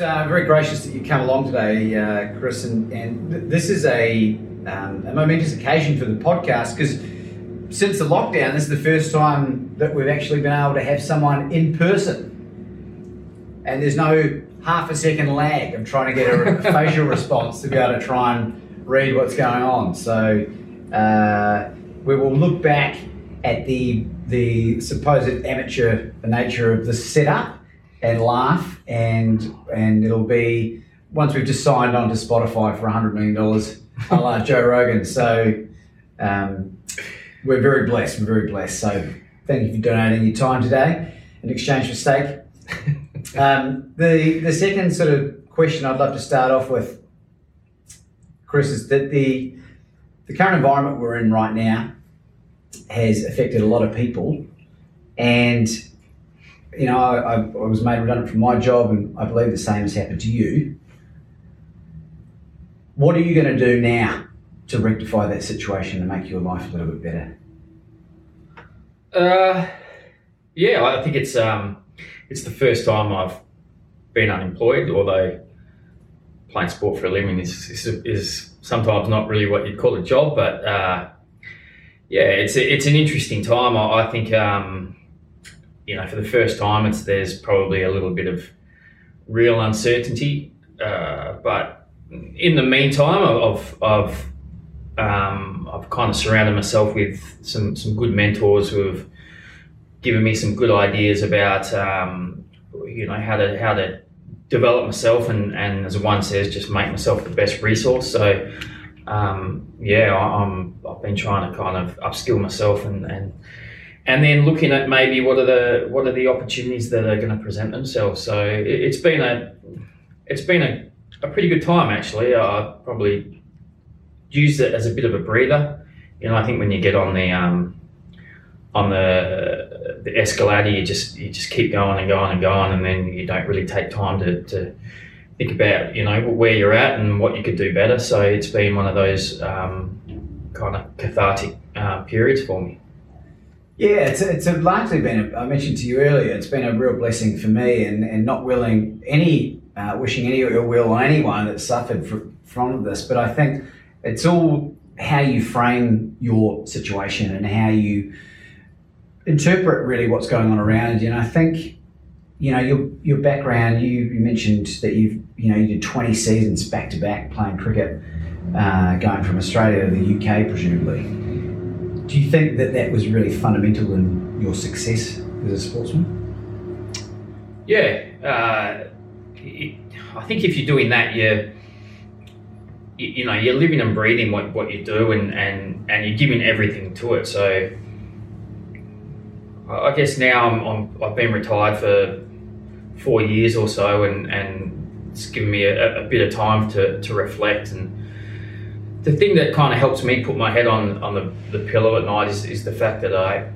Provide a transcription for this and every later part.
uh, very gracious that you come along today, uh, Chris, and, and th- this is a, um, a momentous occasion for the podcast because since the lockdown, this is the first time that we've actually been able to have someone in person. And there's no half a second lag of trying to get a facial response to be able to try and read what's going on. So uh, we will look back at the the supposed amateur nature of the setup and laugh and and it'll be once we've just signed on to Spotify for hundred million dollars, a la Joe Rogan. So um, we're very blessed. We're very blessed. So thank you for donating your time today in exchange for steak. Um, the the second sort of question I'd love to start off with, Chris, is that the the current environment we're in right now has affected a lot of people, and you know I, I, was made redundant from my job, and I believe the same has happened to you. What are you going to do now to rectify that situation and make your life a little bit better? Uh, yeah, I think it's um, it's the first time I've been unemployed. Although playing sport for a living is is, is sometimes not really what you'd call a job, but uh, yeah, it's it's an interesting time. I, I think um, you know for the first time, it's there's probably a little bit of real uncertainty, uh, but in the meantime, I've, I've um, I've kind of surrounded myself with some some good mentors who have given me some good ideas about um, you know how to how to develop myself and and as one says, just make myself the best resource. So um, yeah, I, I'm I've been trying to kind of upskill myself and and and then looking at maybe what are the what are the opportunities that are going to present themselves. So it, it's been a it's been a, a pretty good time actually. I probably used it as a bit of a breather. You know, I think when you get on the um, on the the escalator, you just you just keep going and going and going, and then you don't really take time to, to think about you know where you're at and what you could do better. So it's been one of those um, kind of cathartic uh, periods for me. Yeah, it's, it's largely been, a, I mentioned to you earlier, it's been a real blessing for me and, and not willing any, uh, wishing any ill will on anyone that suffered fr- from this. But I think it's all how you frame your situation and how you interpret really what's going on around you. And I think, you know, your, your background, you, you mentioned that you've, you know, you did 20 seasons back to back playing cricket, uh, going from Australia to the UK, presumably. Do you think that that was really fundamental in your success as a sportsman? Yeah, uh, it, I think if you're doing that, you, you know you're living and breathing what, what you do and, and, and you're giving everything to it. So I I guess now I'm, I'm I've been retired for four years or so, and, and it's given me a, a bit of time to, to reflect. And the thing that kind of helps me put my head on, on the, the pillow at night is, is the fact that I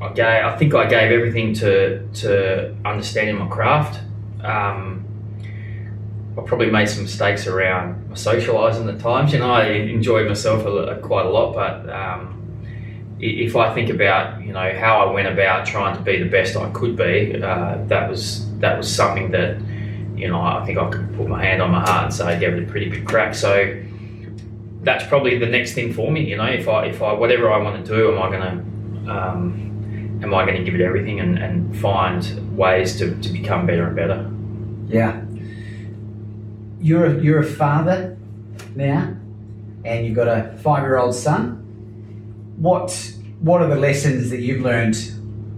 I gave I think I gave everything to to understanding my craft. Um, I probably made some mistakes around socialising at times. You know, I enjoyed myself a, lo- quite a lot, but um, if I think about you know how I went about trying to be the best I could be, uh, that was that was something that you know, I think I could put my hand on my heart and say I gave it a pretty big crack. So that's probably the next thing for me. You know, if I if I whatever I want to do, am I going to um, am I going to give it everything and, and find ways to, to become better and better? Yeah. You're a, you're a father now, and you've got a five year old son. What what are the lessons that you've learned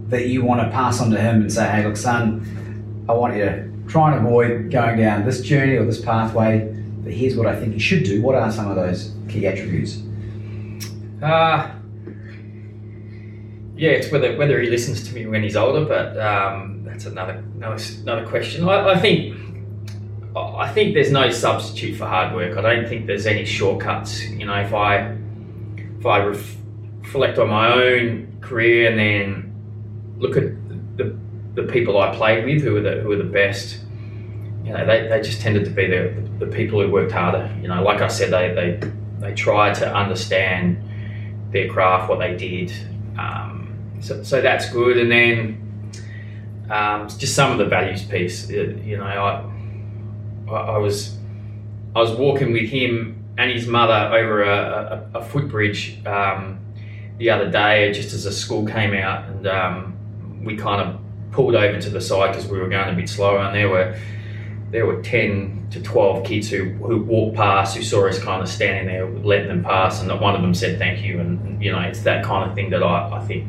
that you want to pass on to him and say, hey, look, son, I want you to try and avoid going down this journey or this pathway. But here's what I think you should do. What are some of those key attributes? Uh, yeah, it's whether whether he listens to me when he's older, but um, that's another another, another question. I, I think I think there's no substitute for hard work. I don't think there's any shortcuts. You know, if I if I ref, reflect on my own career and then look at the, the people I played with, who were the who were the best, you know, they, they just tended to be the, the people who worked harder. You know, like I said, they they they tried to understand their craft, what they did. Um, so, so that's good. And then um, just some of the values piece. You know, I, I was I was walking with him and his mother over a, a, a footbridge um, the other day, just as a school came out, and um, we kind of pulled over to the side because we were going a bit slower, and there were there were ten to twelve kids who, who walked past, who saw us kind of standing there, letting them pass, and one of them said thank you, and you know it's that kind of thing that I, I think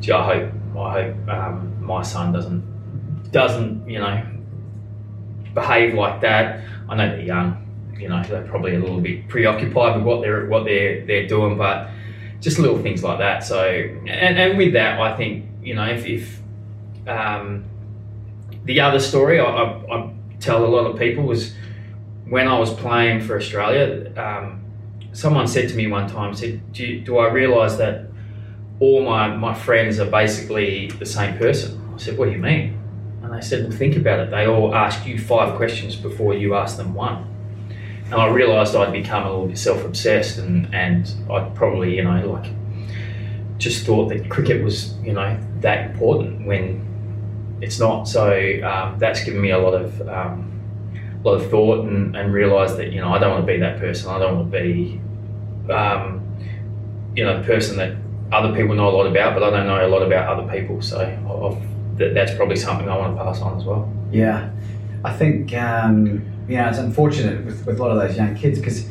gee, I hope I hope um, my son doesn't doesn't you know behave like that. I know they're young, you know they're probably a little bit preoccupied with what they're what they're they're doing, but just little things like that. So and and with that, I think you know if, if um, the other story I, I, I, tell a lot of people was when I was playing for Australia. Um, someone said to me one time, said, "Do, you, do I realise that all my, my friends are basically the same person. I said, What do you mean? And they said, Well, think about it. They all ask you five questions before you ask them one. And I realised I'd become a little bit self obsessed and, and I'd probably, you know, like just thought that cricket was, you know, that important when it's not. So um, that's given me a lot of um, a lot of thought and, and realised that, you know, I don't want to be that person. I don't want to be, um, you know, the person that other people know a lot about, but I don't know a lot about other people. So I've, that's probably something I want to pass on as well. Yeah, I think um, you know it's unfortunate with, with a lot of those young kids because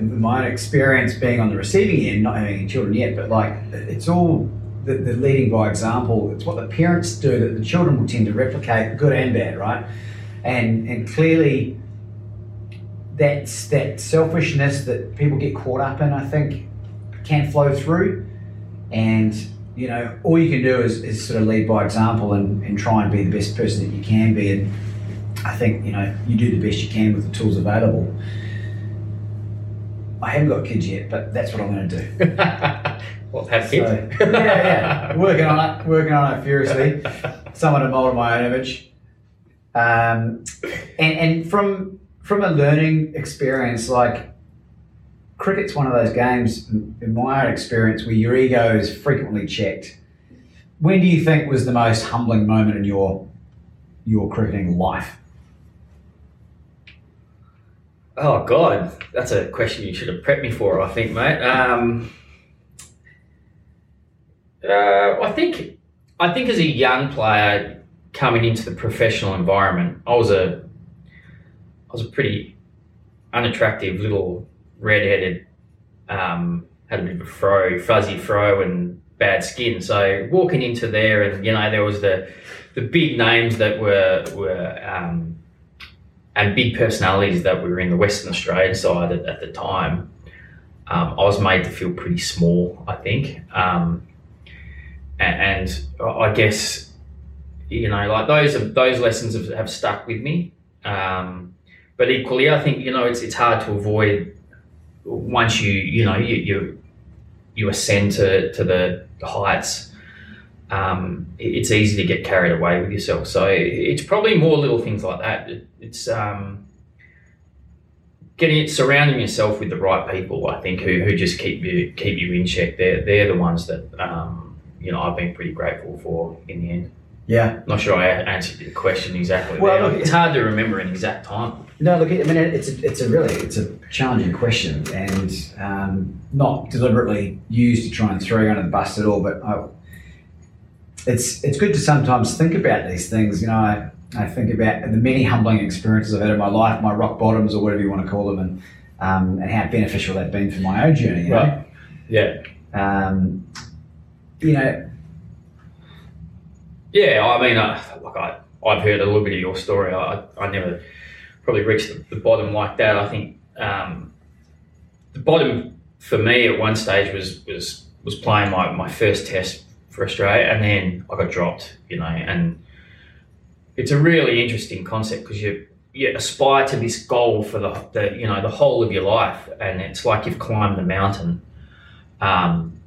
my own experience being on the receiving end, not having children yet, but like it's all the, the, leading by example. It's what the parents do that the children will tend to replicate, good and bad, right? And and clearly that's that selfishness that people get caught up in. I think can flow through and you know, all you can do is, is sort of lead by example and, and try and be the best person that you can be. And I think, you know, you do the best you can with the tools available. I haven't got kids yet, but that's what I'm going to do. well, kids? So, yeah, yeah. Working on it, working on it furiously. Someone to mold my own image. Um, and, and from from a learning experience, like cricket's one of those games, in my own experience, where your ego is frequently checked. When do you think was the most humbling moment in your your cricketing life? Oh God, that's a question you should have prepped me for. I think, mate. Um, uh, I think, I think as a young player coming into the professional environment, I was a, I was a pretty unattractive little redheaded, um, had a bit of a fro, fuzzy fro, and bad skin. So walking into there, and you know, there was the the big names that were were um, and big personalities that were in the Western Australian side at, at the time. Um, I was made to feel pretty small, I think, um, and, I guess you know, like those those lessons have, have stuck with me. Um, but equally, I think you know it's it's hard to avoid once you you know you you, you ascend to, to the heights, um, it's easy to get carried away with yourself. So it's probably more little things like that. it's um, getting it, surrounding yourself with the right people. I think who, who just keep you keep you in check. They're they're the ones that um, you know I've been pretty grateful for in the end. Yeah. Not sure I answered your question exactly. Well, look- it's hard to remember an exact time. No, look, I mean, it's a, it's a really it's a challenging question, and um, not deliberately used to try and throw you under the bus at all. But I, it's it's good to sometimes think about these things. You know, I, I think about the many humbling experiences I've had in my life, my rock bottoms or whatever you want to call them, and um, and how beneficial they've been for my own journey. You know? Right. Yeah. Um, you know, Yeah, I mean, uh, like I, I've heard a little bit of your story. I, I never probably reached the, the bottom like that. I think um, the bottom for me at one stage was was was playing my, my first test for Australia, and then I got dropped. You know, and it's a really interesting concept because you you aspire to this goal for the, the you know the whole of your life, and it's like you've climbed the mountain. Um,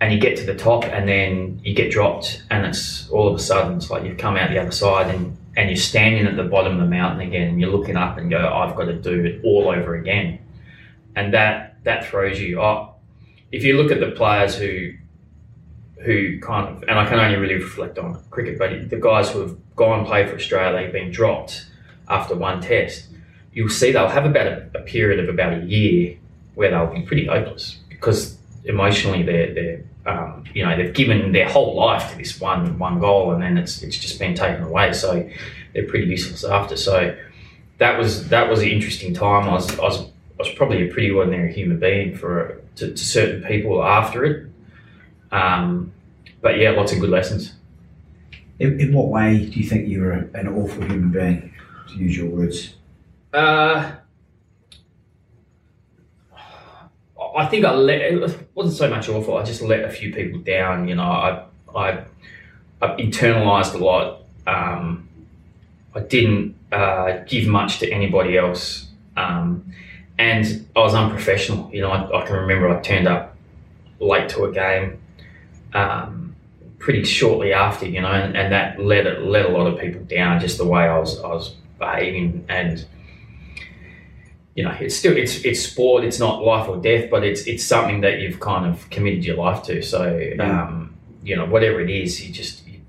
and you get to the top and then you get dropped and it's all of a sudden it's like you've come out the other side and, and you're standing at the bottom of the mountain again and you're looking up and go i've got to do it all over again. And that that throws you up if you look at the players who who kind of and i can only really reflect on cricket but the guys who have gone and played for australia they've been dropped after one test. You'll see they'll have about a, a period of about a year where they'll be pretty hopeless because emotionally they're they're um, you know they've given their whole life to this one one goal and then it's it's just been taken away. So they're pretty useless after. So that was that was an interesting time. I was I was, I was probably a pretty ordinary human being for to, to certain people after it. Um, but yeah lots of good lessons. In, in what way do you think you were an awful human being, to use your words? Uh, I think I let it wasn't so much awful. I just let a few people down. You know, I I, I internalized a lot. Um, I didn't uh, give much to anybody else, um, and I was unprofessional. You know, I, I can remember I turned up late to a game. Um, pretty shortly after, you know, and, and that let it let a lot of people down. Just the way I was I was behaving, and you know, it's still it's it's sport. It's not life or death, but it's it's something that you've kind of committed your life to. So, um, you know, whatever it is, you just you,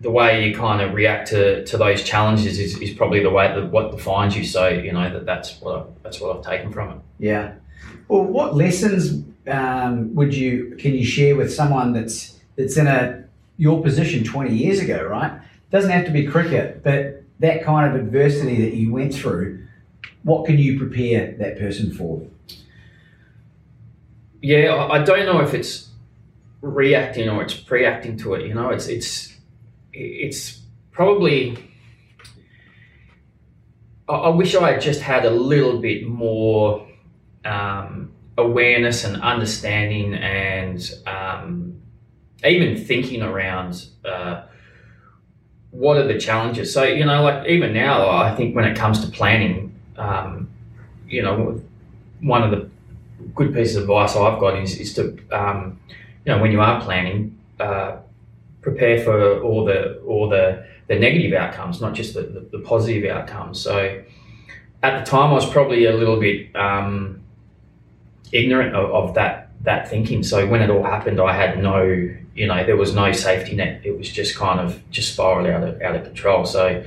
the way you kind of react to, to those challenges is, is probably the way that what defines you. So, you know, that that's what I, that's what I've taken from it. Yeah. Well, what lessons um, would you can you share with someone that's that's in a your position twenty years ago? Right, doesn't have to be cricket, but that kind of adversity that you went through. What can you prepare that person for? Yeah, I don't know if it's reacting or it's pre-acting to it. You know, it's it's it's probably. I wish I had just had a little bit more um, awareness and understanding, and um, even thinking around. Uh, what are the challenges? So you know, like even now, I think when it comes to planning, um, you know, one of the good pieces of advice I've got is, is to, um, you know, when you are planning, uh, prepare for all the all the, the negative outcomes, not just the, the, the positive outcomes. So at the time, I was probably a little bit um, ignorant of, of that that thinking. So when it all happened, I had no, you know, there was no safety net. It was just kind of just spiraled out of out of control. So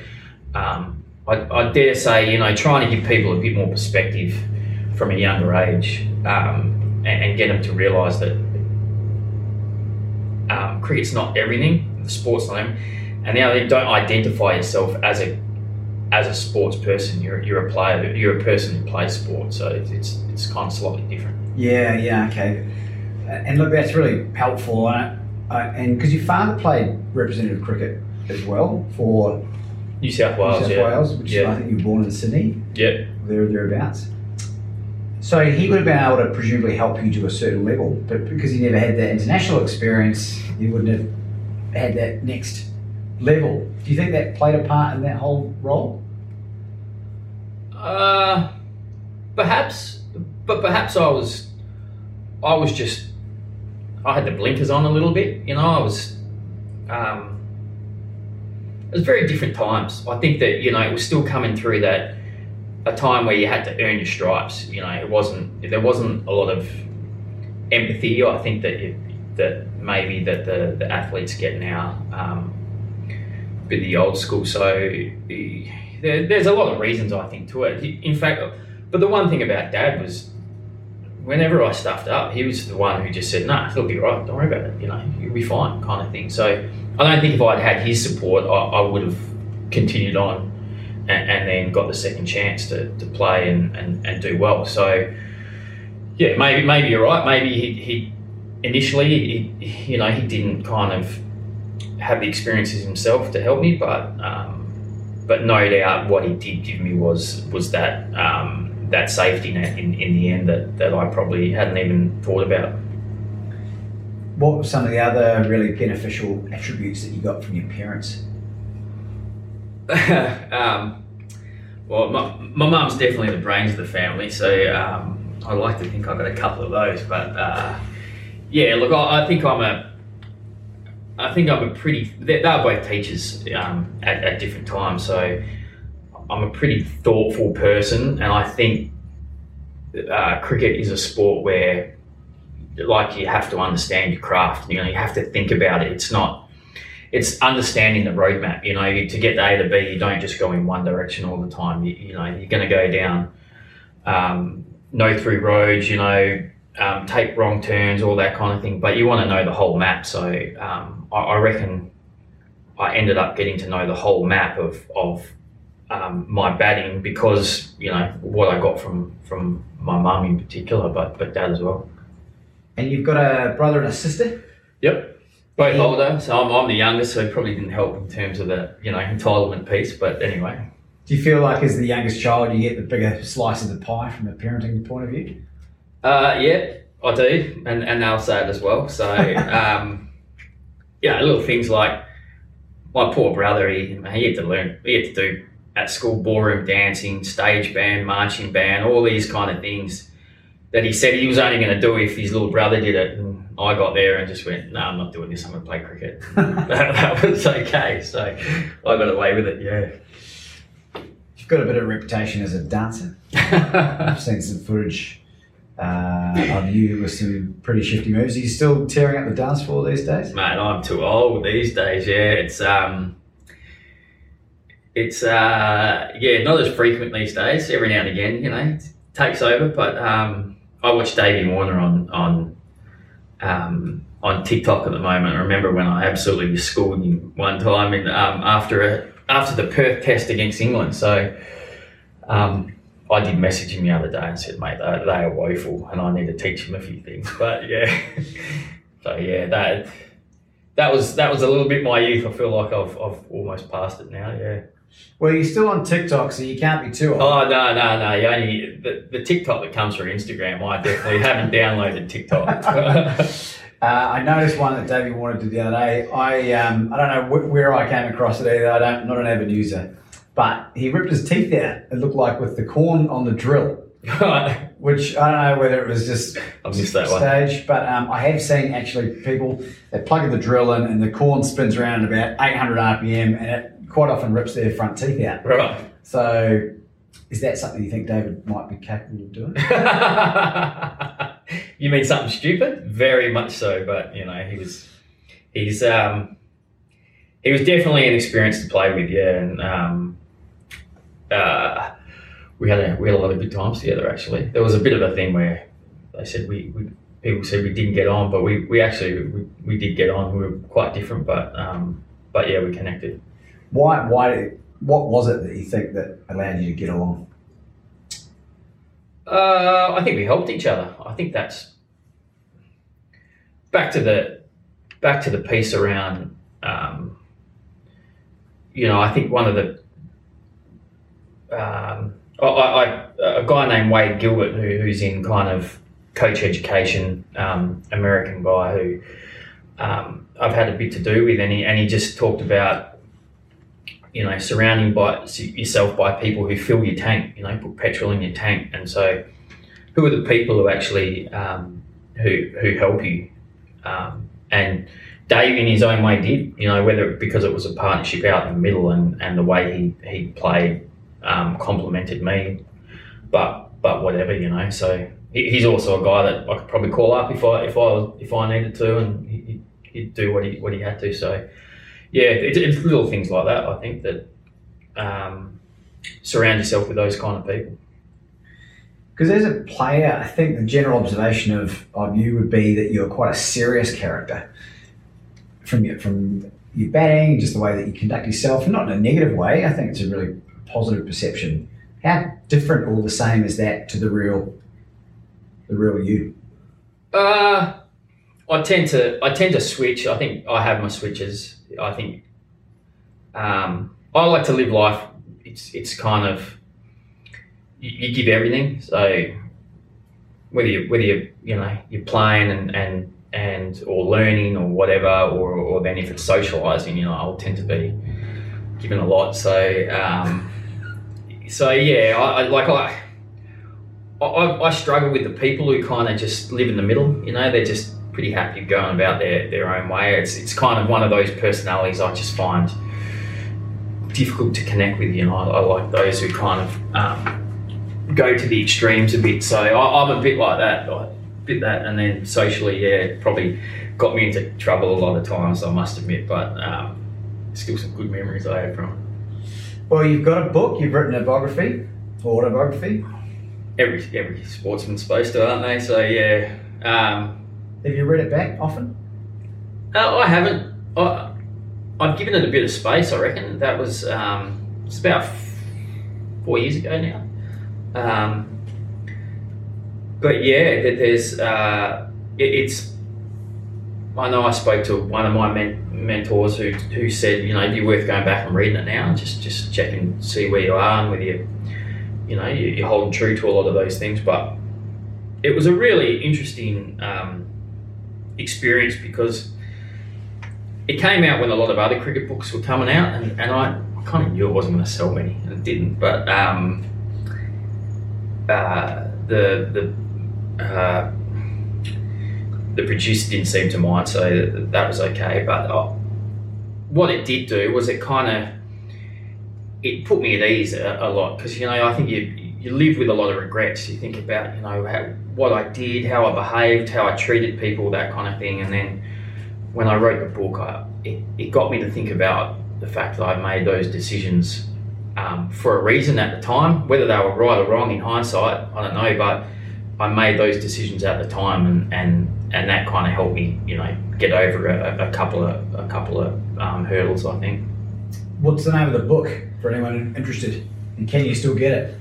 um, I, I dare say, you know, trying to give people a bit more perspective from a younger age um, and, and get them to realise that um, cricket's not everything, the sport's not everything, and now they don't identify yourself as a as a sports person. You're, you're a player. You're a person who plays sport. So it's it's, kind of slightly different. Yeah, yeah, okay. Uh, And look, that's really helpful. And because your father played representative cricket as well for New South Wales, New South yeah, Wales, which Yeah. I think you were born in Sydney. yeah. there or thereabouts. So he would have been able to presumably help you to a certain level, but because he never had that international experience, he wouldn't have had that next level. Do you think that played a part in that whole role? Uh, perhaps, but perhaps I was, I was just, I had the blinkers on a little bit. You know, I was, um, it was very different times. I think that you know it was still coming through that a time where you had to earn your stripes. You know, it wasn't there wasn't a lot of empathy. I think that you, that maybe that the, the athletes get now. Um, bit the old school. So he, there, there's a lot of reasons I think to it. In fact, but the one thing about Dad was whenever I stuffed up, he was the one who just said, "Nah, it'll be right. Don't worry about it. You know, you'll be fine," kind of thing. So I don't think if I'd had his support, I, I would have continued on and, and then got the second chance to, to play and, and, and do well. So yeah, maybe maybe you're right. Maybe he, he initially, he, you know, he didn't kind of have the experiences himself to help me, but um, but no doubt what he did give me was was that um, that safety net in, in the end that, that I probably hadn't even thought about. What were some of the other really beneficial attributes that you got from your parents? um, well, my, mum's definitely the brains of the family, so um, I like to think I got a couple of those. But uh, yeah, look, I, I think I'm a, I think I'm a pretty. They're, they're both teachers um, at, at different times, so I'm a pretty thoughtful person, and I think uh, cricket is a sport where, like, you have to understand your craft. You know, you have to think about it. It's not it's understanding the roadmap. You know, to get the A to B, you don't just go in one direction all the time. You, you know, you're going to go down um, no through roads. You know, um, take wrong turns, all that kind of thing. But you want to know the whole map. So um, I, I, reckon I ended up getting to know the whole map of of um, my batting because you know what I got from from my mum in particular, but but dad as well. And you've got a brother and a sister. Yep. Both older, so I'm, I'm the youngest, so it probably didn't help in terms of the you know entitlement piece. But anyway, Do you feel like as the youngest child you get the bigger slice of the pie from a parenting point of view? uh, yeah, I do, and and they'll say it as well. So um, yeah, little things like my poor brother, he he had to learn, he had to do at school ballroom dancing, stage band, marching band, all these kind of things that he said he was only going to do if his little brother did it. And I got there and just went, no, I'm not doing this. I'm going to play cricket. that, that was okay. So I got away with it, yeah. You've got a bit of a reputation as a dancer. I've seen some footage uh, of you with some pretty shifty moves. Are you still tearing up the dance floor these days? Mate, I'm too old these days. Yeah, it's um, it's uh, yeah, not as frequent these days. Every now and again, you know, it takes over. But um, I watch Davey Warner on on um, on TikTok at the moment. I remember when I absolutely schooled him one time in, um, after a, after the Perth Test against England. So um, I did message him the other day and said, "Mate, they, they are woeful, and I need to teach him a few things." But yeah, so yeah, that that was that was a little bit my youth. I feel like I've I've almost passed it now. Yeah. Well, you're still on TikTok, so you can't be too old. Oh no no no! You only the, the TikTok that comes through Instagram. I definitely haven't downloaded TikTok. Uh, I noticed one that Davey Warner did the other day. I um, I don't know wh- where I came across it either. I don't not an avid user, but he ripped his teeth out. It looked like with the corn on the drill, which I don't know whether it was just I missed that one. stage, but um, I have seen actually people they plug the drill in and the corn spins around at about 800 RPM, and it quite often rips their front teeth out. Right. So, is that something you think David might be capable of doing? you mean something stupid? Very much so, but you know, he was he's um he was definitely an experience to play with, yeah, and um uh we had a we had a lot of good times together actually. There was a bit of a thing where they said we, we people said we didn't get on, but we, we actually we, we did get on. We were quite different, but um but yeah, we connected. Why? Why? What was it that you think that allowed you to get along? Uh, I think we helped each other. I think that's back to the back to the piece around. Um, you know, I think one of the um, I, I, a guy named Wade Gilbert who, who's in kind of coach education, um, American guy who um, I've had a bit to do with, and he, and he just talked about you know, surrounding by yourself by people who fill your tank, you know, put petrol in your tank. And so, who are the people who actually um, who who help you? Um, and Dave, in his own way, did you know whether because it was a partnership out in the middle and, and the way he he played um, complemented me, but but whatever you know. So he, he's also a guy that I could probably call up if I if I if I needed to, and he, he'd do what he what he had to. So yeah, it's, it's little things like that. I think that um, surround yourself with those kind of people. Because as a player, I think the general observation of, of you would be that you're quite a serious character from your from your batting, just the way that you conduct yourself, and not in a negative way. I think it's a really positive perception. How different or the same is that to the real the real you? Uh, I tend to I tend to switch. I think I have my switches. I think um, I like to live life. It's it's kind of you, you give everything. So whether you whether you you know you're playing and and and or learning or whatever, or or then if it's socialising, you know, I'll tend to be given a lot. So um, so yeah, I, I like I. I, I struggle with the people who kind of just live in the middle. You know, they're just pretty happy going about their, their own way. It's it's kind of one of those personalities I just find difficult to connect with. You know, I, I like those who kind of um, go to the extremes a bit. So I, I'm a bit like that, like, a bit that, and then socially, yeah, probably got me into trouble a lot of times. I must admit, but um, still some good memories I have from it. Well, you've got a book. You've written a biography, autobiography. Every every sportsman's supposed to, aren't they? So yeah. Um, Have you read it back often? Uh, I haven't. I, I've given it a bit of space. I reckon that was um, it's about four years ago now. Um, but yeah, there- there's uh, it, it's. I know I spoke to one of my men- mentors who, who said, you know, it'd be worth going back and reading it now, just just check and see where you are and whether you, you know, you- you're holding true to a lot of those things. But it was a really interesting um, experience because it came out when a lot of other cricket books were coming out, and, and I, kind of knew it wasn't going to sell many, and it didn't. But um, uh, the the uh, the producer didn't seem to mind, so that, that was okay. But uh, what it did do was it kind of it put me at ease a, a lot because you know I think you you live with a lot of regrets. You think about you know how, what I did, how I behaved, how I treated people, that kind of thing, and then when I wrote the book, I, it, it got me to think about the fact that I made those decisions um, for a reason at the time. Whether they were right or wrong in hindsight, I don't know, but I made those decisions at the time, and and, and that kind of helped me, you know, get over a, a couple of a couple of um, hurdles. I think. What's the name of the book for anyone interested? And can you still get it?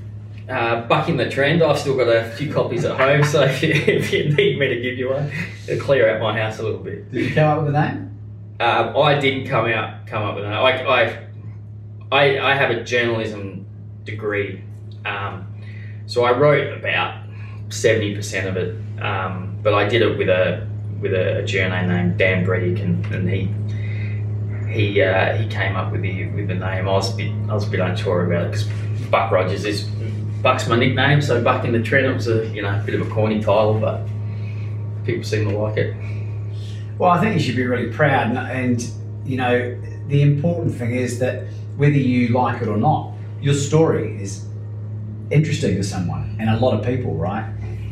Uh, bucking the trend. I've still got a few copies at home, so if you, if you need me to give you one, it'll clear out my house a little bit. Did you come up with the name? Um, I didn't come out come up with that. I, I, I, I have a journalism degree, um, so I wrote about seventy percent of it. Um, but I did it with a with a, a journo named Dan Brettig, and, and he he uh, he came up with the with the name. I was a bit I was a bit unsure about it because Buck Rogers is Buck's my nickname, so Buck in the Trend it was a you know bit of a corny title, but people seem to like it. Well, I think you should be really proud, and, and you know the important thing is that whether you like it or not, your story is interesting to someone and a lot of people, right?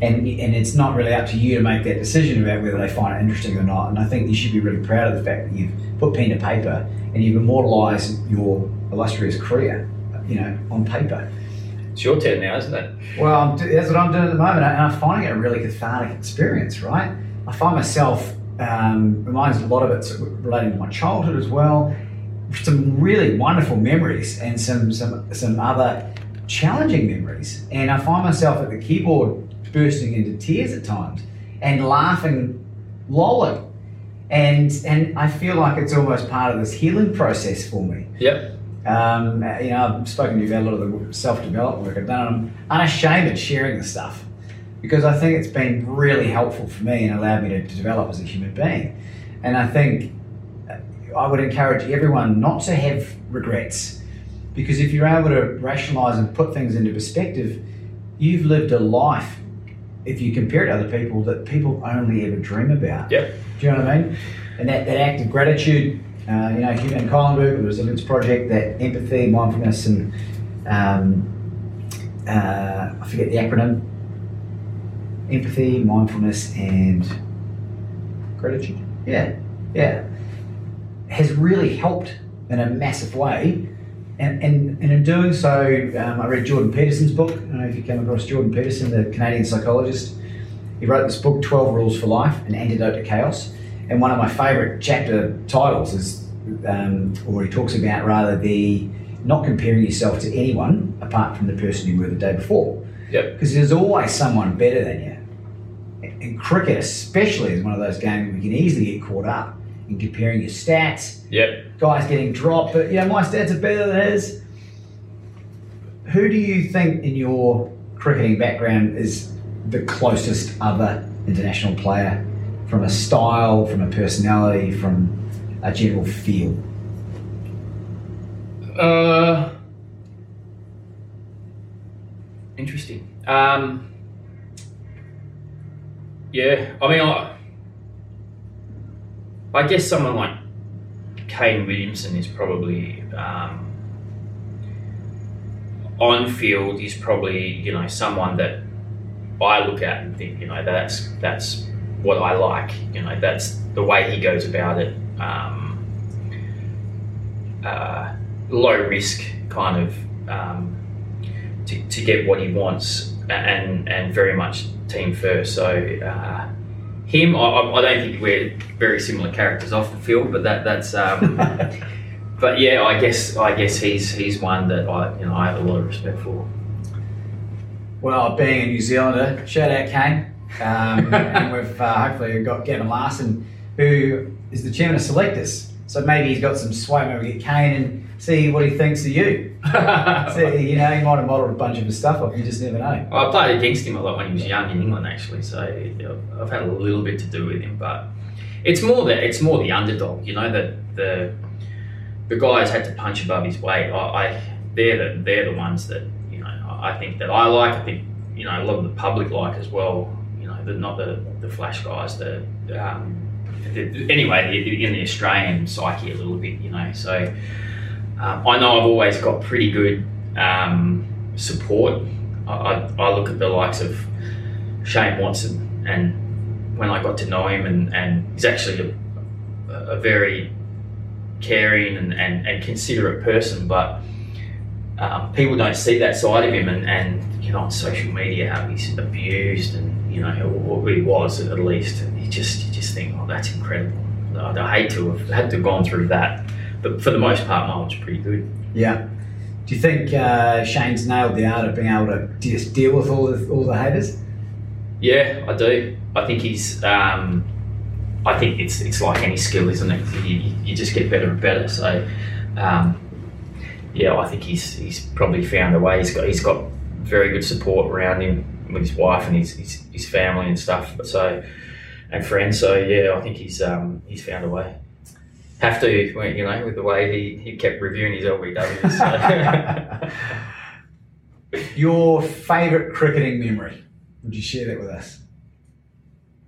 And and it's not really up to you to make that decision about whether they find it interesting or not. And I think you should be really proud of the fact that you've put pen to paper and you've immortalised your illustrious career, you know, on paper. It's your turn now, isn't it? Well, that's what I'm doing at the moment, and I'm finding it a really cathartic experience. Right, I find myself um, reminds a lot of it's relating to my childhood as well. Some really wonderful memories and some some some other challenging memories, and I find myself at the keyboard bursting into tears at times and laughing, lolling, and and I feel like it's almost part of this healing process for me. Yep. Um, you know, I've spoken to you about a lot of the self-development work I've done. and I'm unashamed at sharing the stuff because I think it's been really helpful for me and allowed me to, to develop as a human being. And I think uh, I would encourage everyone not to have regrets because if you're able to rationalize and put things into perspective, you've lived a life. If you compare it to other people, that people only ever dream about. Yep. Do you know what I mean? And that, that act of gratitude, uh, you know, Hugh Van Cuylenburg, the Resilience Project, that empathy, mindfulness, and um, uh, I forget the acronym empathy, mindfulness, and gratitude. Yeah, yeah. has really helped in a massive way. And, and, and in doing so, um, I read Jordan Peterson's book. I don't know if you came across Jordan Peterson, the Canadian psychologist. He wrote this book, 12 Rules for Life An Antidote to Chaos. And one of my favourite chapter titles is, um, or he talks about rather, the not comparing yourself to anyone apart from the person you were the day before. Yep. Because there's always someone better than you. And cricket, especially, is one of those games where you can easily get caught up in comparing your stats. Yep. Guys getting dropped, but you know, my stats are better than his. Who do you think in your cricketing background is the closest other international player from a style, from a personality, from a general feel? Uh, interesting. Um, yeah, I mean, I, I guess someone like Kane Williamson is probably um, on field. is probably you know someone that I look at and think you know that's that's what I like. You know that's the way he goes about it. Um, uh, low risk kind of um, to, to get what he wants and and very much team first. So uh, him, I, I don't think we're very similar characters off the field, but that that's. Um, but yeah, I guess I guess he's he's one that I you know I have a lot of respect for. Well, being a New Zealander, shout out Kane. Um, and we've uh, hopefully got Gavin Larsen, who is the chairman of selectors. So maybe he's got some sway. Maybe we get Kane and see what he thinks of you. you know, he might have modelled a bunch of his stuff off. You just never know. I played against him a lot when he was young in England, actually. So I've had a little bit to do with him, but it's more that it's more the underdog. You know that the the guys had to punch above his weight. I, I they're the they're the ones that you know I think that I like. I think you know a lot of the public like as well. The, not the the flash guys. The um, the, anyway, the, in the Australian psyche a little bit. You know, so. Um, I know I've always got pretty good um, support. I, I, I, look at the likes of Shane Watson, and when I got to know him, and, and he's actually a, a very caring and, and, and, considerate person, but um, people don't see that side of him, and, and you know on social media how he's abused, and you know what he was at least. You just you just think, oh, that's incredible. I'd hate to have had to have gone through that but for the most part, mine was pretty good. Yeah. Do you think uh, Shane's nailed the art of being able to just deal with all the all the haters? Yeah, I do. I think he's. Um, I think it's it's like any skill, isn't it? You, you just get better and better. So, um, yeah, I think he's he's probably found a way. He's got he's got very good support around him with his wife and his his, his family and stuff. So, and friends. So yeah, I think he's um, he's found a way have to, you know, with the way he, he kept reviewing his LBWs. So. Your favourite cricketing memory? Would you share that with us?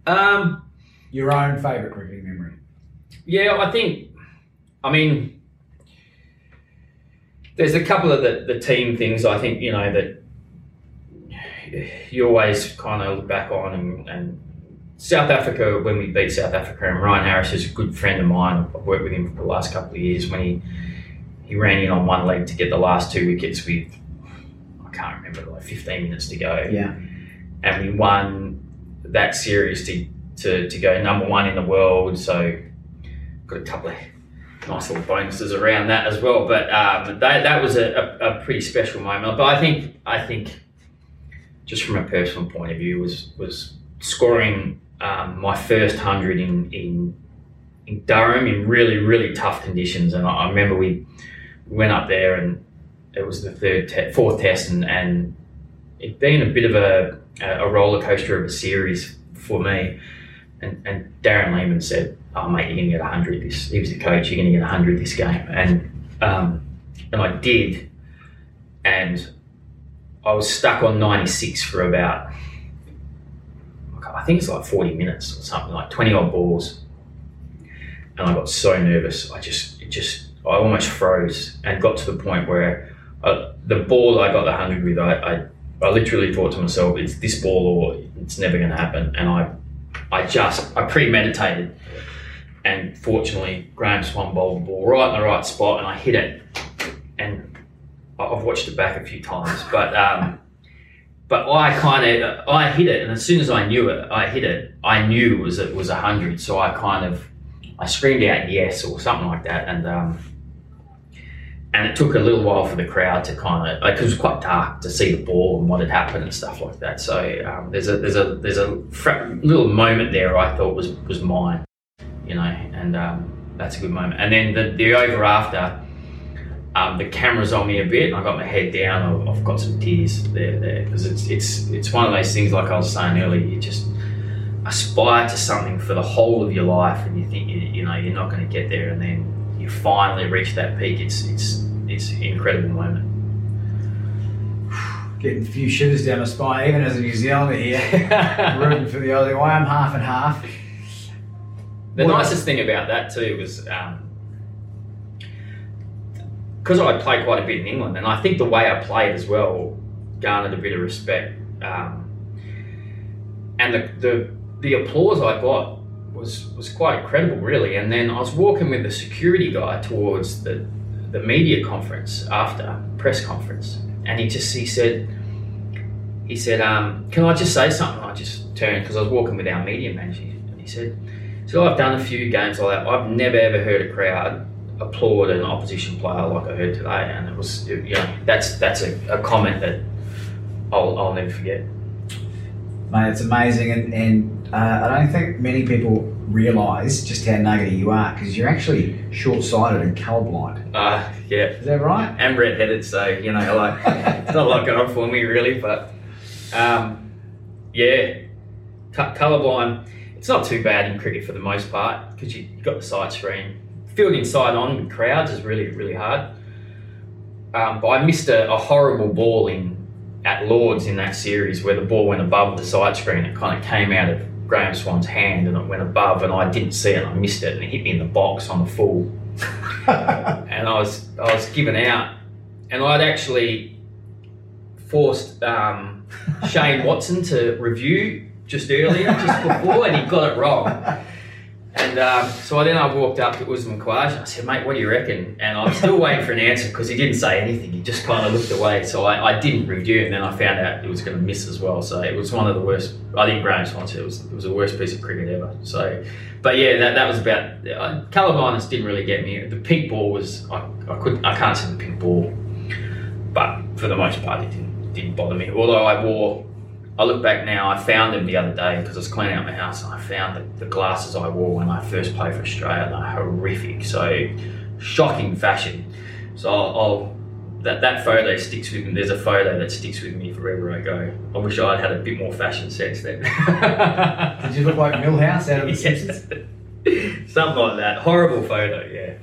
Um, Your own favourite cricketing memory? Yeah, I think, I mean, there's a couple of the, the team things I think, you know, that you always kind of look back on and, and South Africa, when we beat South Africa, and Ryan Harris is a good friend of mine. I've worked with him for the last couple of years. When he he ran in on one leg to get the last two wickets with, I can't remember, like 15 minutes to go. Yeah. And we won that series to, to, to go number one in the world. So got a couple of nice little bonuses around that as well. But um, that, that was a, a, a pretty special moment. But I think I think just from a personal point of view was was scoring um, my first hundred in, in in Durham in really really tough conditions, and I, I remember we went up there and it was the third te- fourth test, and, and it'd been a bit of a a roller coaster of a series for me. And, and Darren Lehmann said, "Oh mate, you're gonna get hundred this." He was the coach. You're gonna get hundred this game, and um, and I did, and I was stuck on ninety six for about I think it's like 40 minutes or something, like 20 odd balls. And I got so nervous, I just, it just, I almost froze and got to the point where uh, the ball I got the 100 with, I, I, I literally thought to myself, it's this ball or it's never going to happen. And I, I just, I premeditated. and fortunately, Graeme Swann bowled the ball right in the right spot, and I hit it. And I- I've watched it back a few times, but um, but I kind of I hit it, and as soon as I knew it, I hit it. I knew it was it was hundred, so I kind of I screamed out yes or something like that, and um, and it took a little while for the crowd to kind of like it was quite dark to see the ball and what had happened and stuff like that. So um, there's a there's a there's a fra- little moment there I thought was was mine, you know, and um, that's a good moment. And then the, the over after. Um, the camera's on me a bit. I got my head down. I've, I've got some tears there, there, because it's it's it's one of those things. Like I was saying earlier, you just aspire to something for the whole of your life, and you think you, you know you're not going to get there, and then you finally reach that peak. It's it's it's an incredible moment. Getting a few shivers down my spine, even as a New Zealander here, rooting for the Aussie. I am half and half. The What- nicest thing about that too was because I played quite a bit in England, and I think the way I played as well garnered a bit of respect. Um, and the, the the applause I got was was quite incredible, really. And then I was walking with the security guy towards the the media conference after press conference, and he just he said he said, um, "Can I just say something?" I just turned because I was walking with our media manager, and he said, "So I've done a few games like that. I've never ever heard a crowd applaud an opposition player like I heard today, and it was you know that's that's a, a comment that I'll I'll never forget." Mate, it's amazing, and, and uh, I don't think many people realise just how nuggety you are because you're actually short-sighted and colourblind. Uh, yeah, Is that right? and red-headed, so you know like it's not like going for me really, but um, yeah, Co- colourblind. It's not too bad in cricket for the most part because you, you've got the side screen. Fielding side on with crowds is really really hard. Um, but I missed a, a horrible ball in at Lords in that series where the ball went above the side screen. It kind of came out of Graeme Swann's hand and it went above, and I didn't see it. and I missed it, and it hit me in the box on the full and I was I was given out, and I'd actually forced um, Shane Watson to review just earlier, just before, and he got it wrong. And um, so then I walked up to Usman Khawaja and I said, mate, what do you reckon? And I'm still waiting for an answer because he didn't say anything. He just kind of looked away. So I, I didn't review and then I found out it was going to miss as well. So it was one of the worst, I think Graeme Swann said it was, it was the worst piece of cricket ever. So, but yeah, that, that was about, uh, colour blindness didn't really get me. The pink ball was, I, I, couldn't, I can't see the pink ball. But for the most part, it didn't, didn't bother me. Although I wore I look back now, I found them the other day because I was cleaning out my house and I found the, the glasses I wore when I first played for Australia. They're horrific. So, shocking fashion. So, I'll, I'll that, that photo sticks with me. There's a photo that sticks with me wherever I go. I wish I'd had a bit more fashion sense then. Did you look like Milhouse out of The Simpsons? Something like that. Horrible photo, yeah.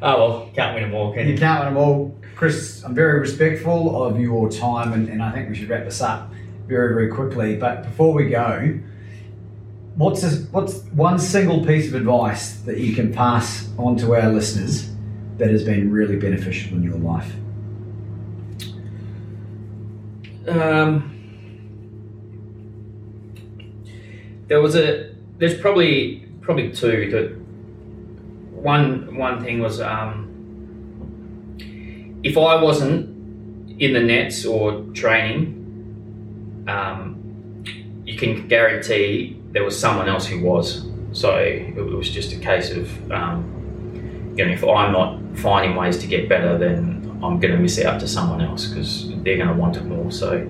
Oh well, can't win them all, can You you? can't win them all. Chris, I'm very respectful of your time, and, and I think we should wrap this up very, very quickly. But before we go, what's what's one single piece of advice that you can pass on to our listeners that has been really beneficial in your life? Um, there was a. There's probably probably two. That one one thing was um, if I wasn't in the nets or training, um, you can guarantee there was someone else who was. So it was just a case of um, you know if I'm not finding ways to get better, then I'm going to miss out to someone else because they're going to want it more. So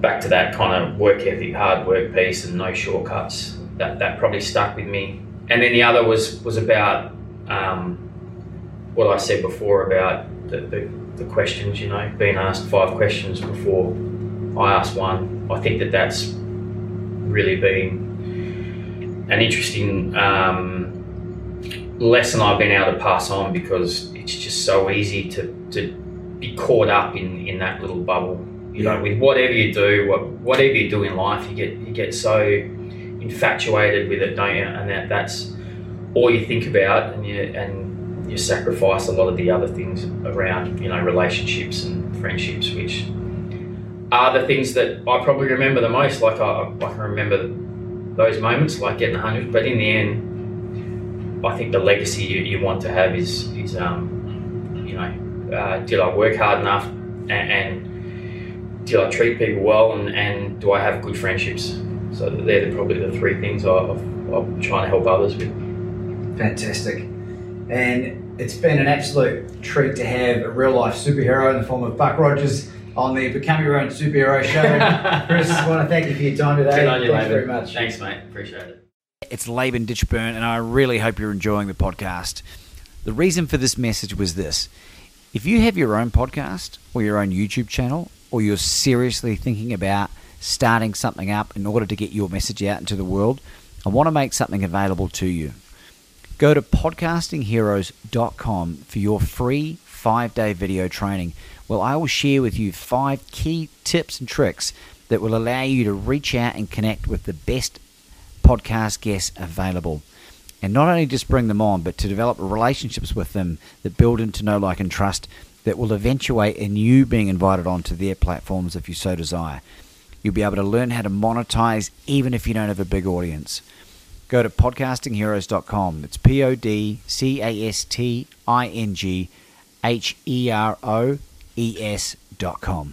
back to that kind of work ethic, hard work piece, and no shortcuts. That that probably stuck with me. And then the other was was about um, what I said before about the, the, the questions. You know, being asked five questions before I asked one. I think that that's really been an interesting um, lesson I've been able to pass on because it's just so easy to, to be caught up in, in that little bubble. You know, with whatever you do, what, whatever you do in life, you get you get so infatuated with it, don't you? And that, that's all you think about, and you and you sacrifice a lot of the other things around, you know, relationships and friendships, which are the things that I probably remember the most. Like I, I can remember those moments, like getting 100, but in the end, I think the legacy you, you want to have is is um, you know uh, did I work hard enough and, and did I treat people well and, and do I have good friendships? So they're the, probably the three things I, I'm trying to help others with. Fantastic. And it's been an absolute treat to have a real life superhero in the form of Buck Rogers on the Become Your Own Superhero show. Chris, I want to thank you for your time today. Good on you, Thanks Laban. very much. Thanks, mate. Appreciate it. It's Laban Ditchburn, and I really hope you're enjoying the podcast. The reason for this message was this if you have your own podcast or your own YouTube channel, or you're seriously thinking about starting something up in order to get your message out into the world, I want to make something available to you. Go to podcastingheroes.com for your free five day video training. Well, I will share with you five key tips and tricks that will allow you to reach out and connect with the best podcast guests available. And not only just bring them on, but to develop relationships with them that build into know, like, and trust that will eventuate in you being invited onto their platforms if you so desire. You'll be able to learn how to monetize even if you don't have a big audience. Go to podcastingheroes.com. It's P O D C A S T I N G H E R O E S.com.